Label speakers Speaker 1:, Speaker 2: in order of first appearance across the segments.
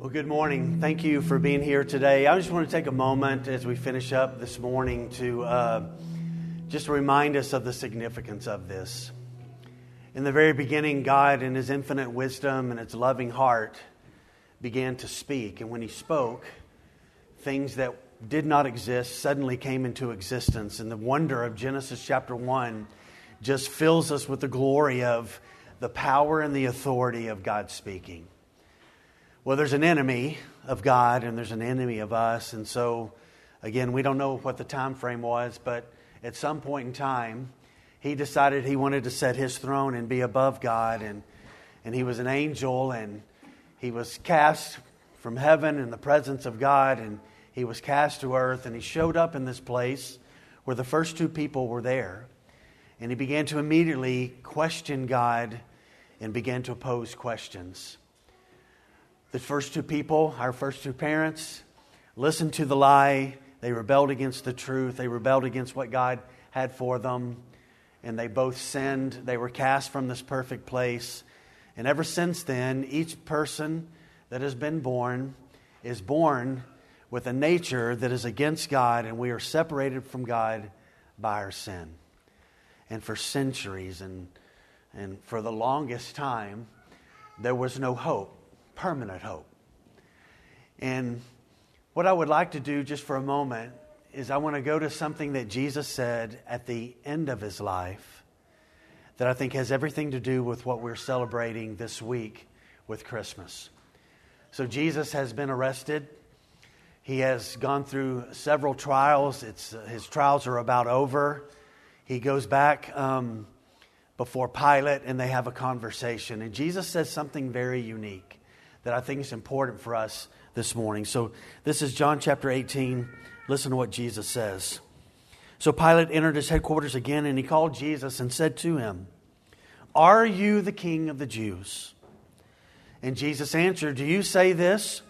Speaker 1: Well, good morning. Thank you for being here today. I just want to take a moment as we finish up this morning to uh, just remind us of the significance of this. In the very beginning, God, in His infinite wisdom and His loving heart, began to speak. And when He spoke, things that did not exist suddenly came into existence. And the wonder of Genesis chapter 1 just fills us with the glory of the power and the authority of God speaking. Well, there's an enemy of God and there's an enemy of us. And so, again, we don't know what the time frame was, but at some point in time, he decided he wanted to set his throne and be above God. And, and he was an angel and he was cast from heaven in the presence of God and he was cast to earth and he showed up in this place where the first two people were there. And he began to immediately question God and began to pose questions. The first two people, our first two parents, listened to the lie. They rebelled against the truth. They rebelled against what God had for them. And they both sinned. They were cast from this perfect place. And ever since then, each person that has been born is born with a nature that is against God, and we are separated from God by our sin. And for centuries and, and for the longest time, there was no hope permanent hope. And what I would like to do just for a moment is I want to go to something that Jesus said at the end of his life that I think has everything to do with what we're celebrating this week with Christmas. So, Jesus has been arrested. He has gone through several trials. It's, his trials are about over. He goes back um, before Pilate and they have a conversation. And Jesus says something very unique that I think is important for us this morning. So, this is John chapter 18. Listen to what Jesus says. So, Pilate entered his headquarters again, and he called Jesus and said to him, Are you the king of the Jews? And Jesus answered, Do you say this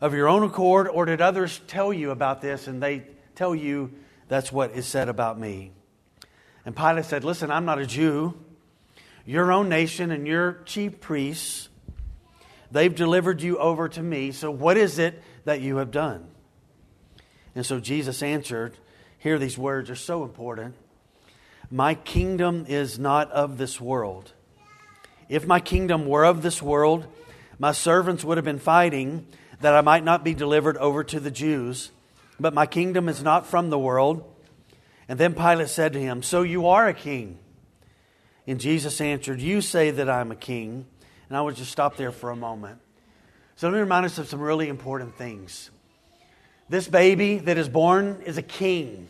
Speaker 1: of your own accord, or did others tell you about this and they tell you that's what is said about me? And Pilate said, Listen, I'm not a Jew. Your own nation and your chief priests They've delivered you over to me. So what is it that you have done? And so Jesus answered, Here, these words are so important. My kingdom is not of this world. If my kingdom were of this world, my servants would have been fighting that I might not be delivered over to the Jews. But my kingdom is not from the world. And then Pilate said to him, So you are a king. And Jesus answered, You say that I'm a king. And I would just stop there for a moment. So let me remind us of some really important things. This baby that is born is a king.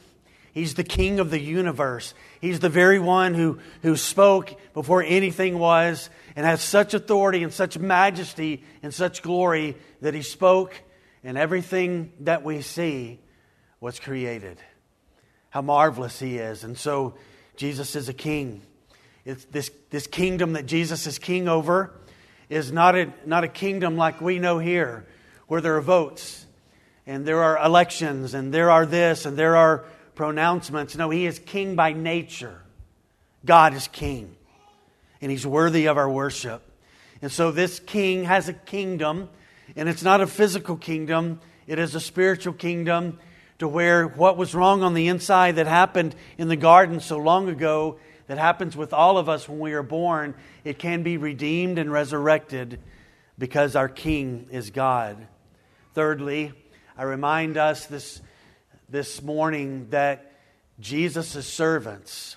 Speaker 1: He's the king of the universe. He's the very one who, who spoke before anything was and has such authority and such majesty and such glory that he spoke and everything that we see was created. How marvelous he is. And so Jesus is a king. It's this, this kingdom that Jesus is king over is not a, not a kingdom like we know here, where there are votes and there are elections and there are this and there are pronouncements. No, he is king by nature. God is king, and he's worthy of our worship. And so this king has a kingdom, and it's not a physical kingdom, it is a spiritual kingdom to where what was wrong on the inside that happened in the garden so long ago that happens with all of us when we are born, it can be redeemed and resurrected because our King is God. Thirdly, I remind us this, this morning that Jesus' servants,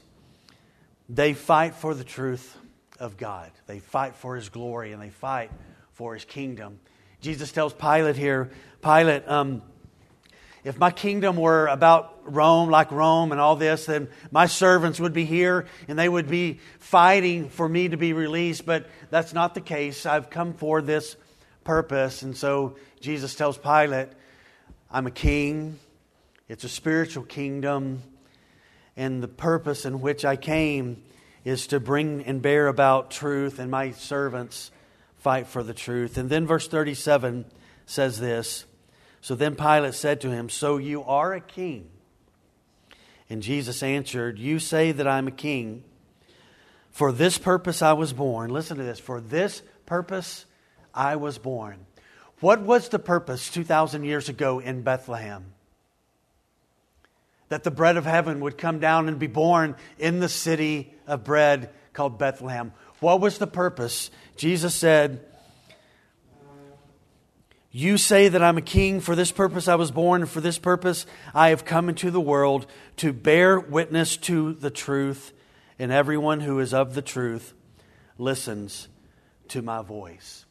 Speaker 1: they fight for the truth of God. They fight for his glory and they fight for his kingdom. Jesus tells Pilate here, Pilate, um, if my kingdom were about Rome, like Rome and all this, then my servants would be here and they would be fighting for me to be released. But that's not the case. I've come for this purpose. And so Jesus tells Pilate, I'm a king, it's a spiritual kingdom, and the purpose in which I came is to bring and bear about truth, and my servants fight for the truth. And then verse 37 says this. So then Pilate said to him, So you are a king? And Jesus answered, You say that I'm a king. For this purpose I was born. Listen to this. For this purpose I was born. What was the purpose 2,000 years ago in Bethlehem? That the bread of heaven would come down and be born in the city of bread called Bethlehem. What was the purpose? Jesus said, You say that I'm a king. For this purpose I was born, for this purpose I have come into the world to bear witness to the truth. And everyone who is of the truth listens to my voice.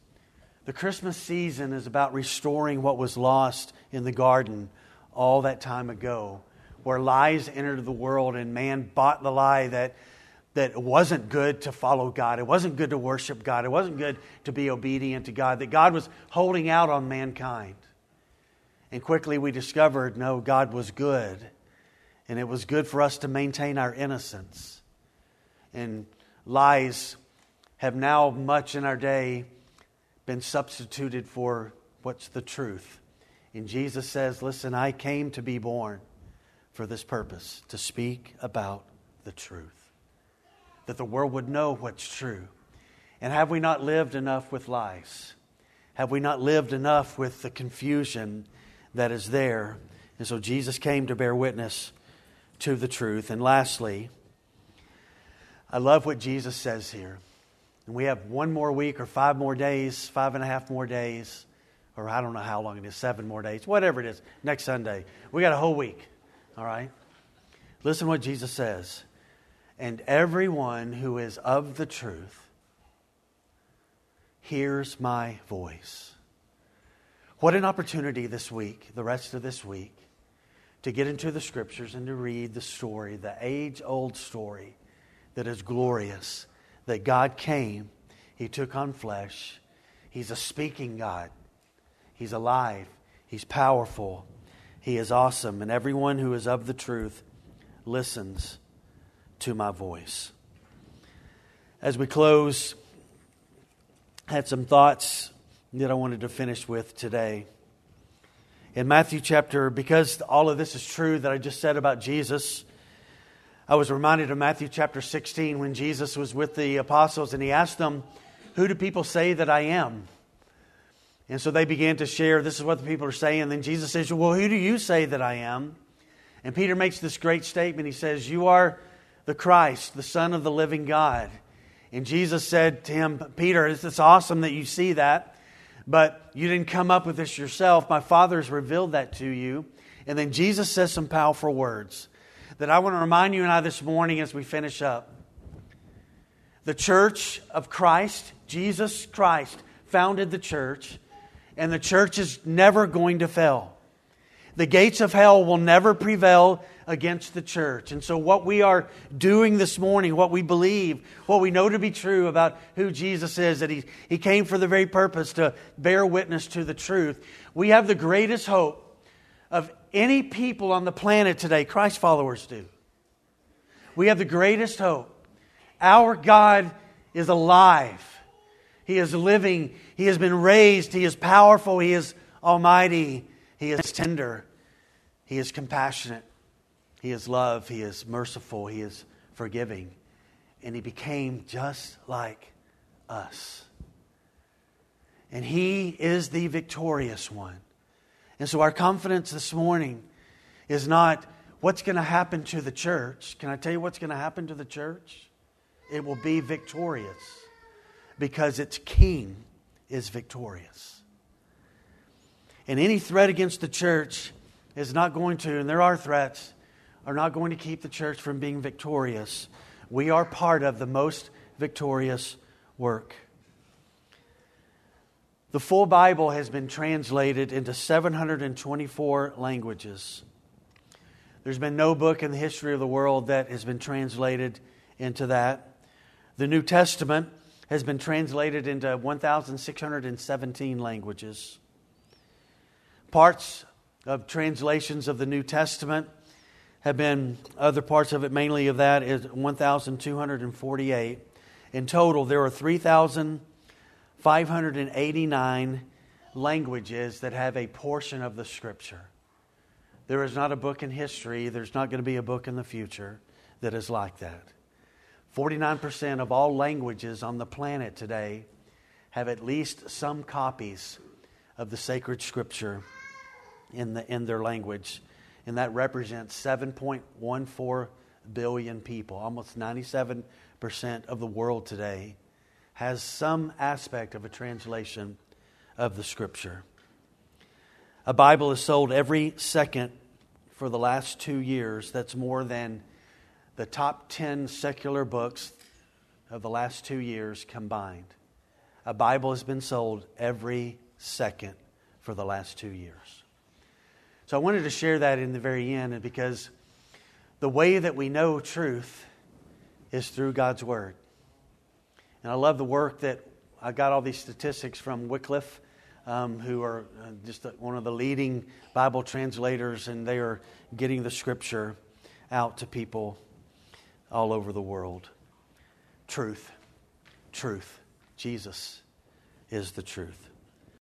Speaker 1: The Christmas season is about restoring what was lost in the garden all that time ago, where lies entered the world and man bought the lie that, that it wasn't good to follow God. It wasn't good to worship God. It wasn't good to be obedient to God, that God was holding out on mankind. And quickly we discovered no, God was good. And it was good for us to maintain our innocence. And lies have now, much in our day, been substituted for what's the truth. And Jesus says, Listen, I came to be born for this purpose, to speak about the truth, that the world would know what's true. And have we not lived enough with lies? Have we not lived enough with the confusion that is there? And so Jesus came to bear witness to the truth. And lastly, I love what Jesus says here and we have one more week or five more days, five and a half more days, or I don't know how long it is, seven more days, whatever it is, next Sunday. We got a whole week, all right? Listen what Jesus says. And everyone who is of the truth hears my voice. What an opportunity this week, the rest of this week, to get into the scriptures and to read the story, the age old story that is glorious that God came, He took on flesh. He's a speaking God, He's alive, He's powerful, He is awesome, and everyone who is of the truth listens to my voice. As we close, I had some thoughts that I wanted to finish with today. In Matthew chapter, because all of this is true that I just said about Jesus, I was reminded of Matthew chapter 16 when Jesus was with the apostles and he asked them, Who do people say that I am? And so they began to share, This is what the people are saying. And then Jesus says, Well, who do you say that I am? And Peter makes this great statement. He says, You are the Christ, the Son of the living God. And Jesus said to him, Peter, it's awesome that you see that, but you didn't come up with this yourself. My Father has revealed that to you. And then Jesus says some powerful words that I want to remind you and I this morning as we finish up. The church of Christ, Jesus Christ, founded the church, and the church is never going to fail. The gates of hell will never prevail against the church. And so, what we are doing this morning, what we believe, what we know to be true about who Jesus is, that He, he came for the very purpose to bear witness to the truth, we have the greatest hope of any people on the planet today, Christ followers do. We have the greatest hope. Our God is alive. He is living. He has been raised. He is powerful. He is almighty. He is tender. He is compassionate. He is love. He is merciful. He is forgiving. And he became just like us. And he is the victorious one. And so our confidence this morning is not what's going to happen to the church. Can I tell you what's going to happen to the church? It will be victorious because its king is victorious. And any threat against the church is not going to, and there are threats, are not going to keep the church from being victorious. We are part of the most victorious work. The full Bible has been translated into 724 languages. There's been no book in the history of the world that has been translated into that. The New Testament has been translated into 1,617 languages. Parts of translations of the New Testament have been, other parts of it, mainly of that, is 1,248. In total, there are 3,589 languages that have a portion of the scripture. There is not a book in history, there's not going to be a book in the future that is like that. 49% of all languages on the planet today have at least some copies of the sacred scripture in, the, in their language. And that represents 7.14 billion people. Almost 97% of the world today has some aspect of a translation of the scripture. A Bible is sold every second for the last two years. That's more than the top 10 secular books of the last two years combined. A Bible has been sold every second for the last two years. So I wanted to share that in the very end because the way that we know truth is through God's Word. And I love the work that I got all these statistics from Wycliffe, um, who are uh, just one of the leading Bible translators, and they are getting the Scripture out to people all over the world. Truth, truth. Jesus is the truth.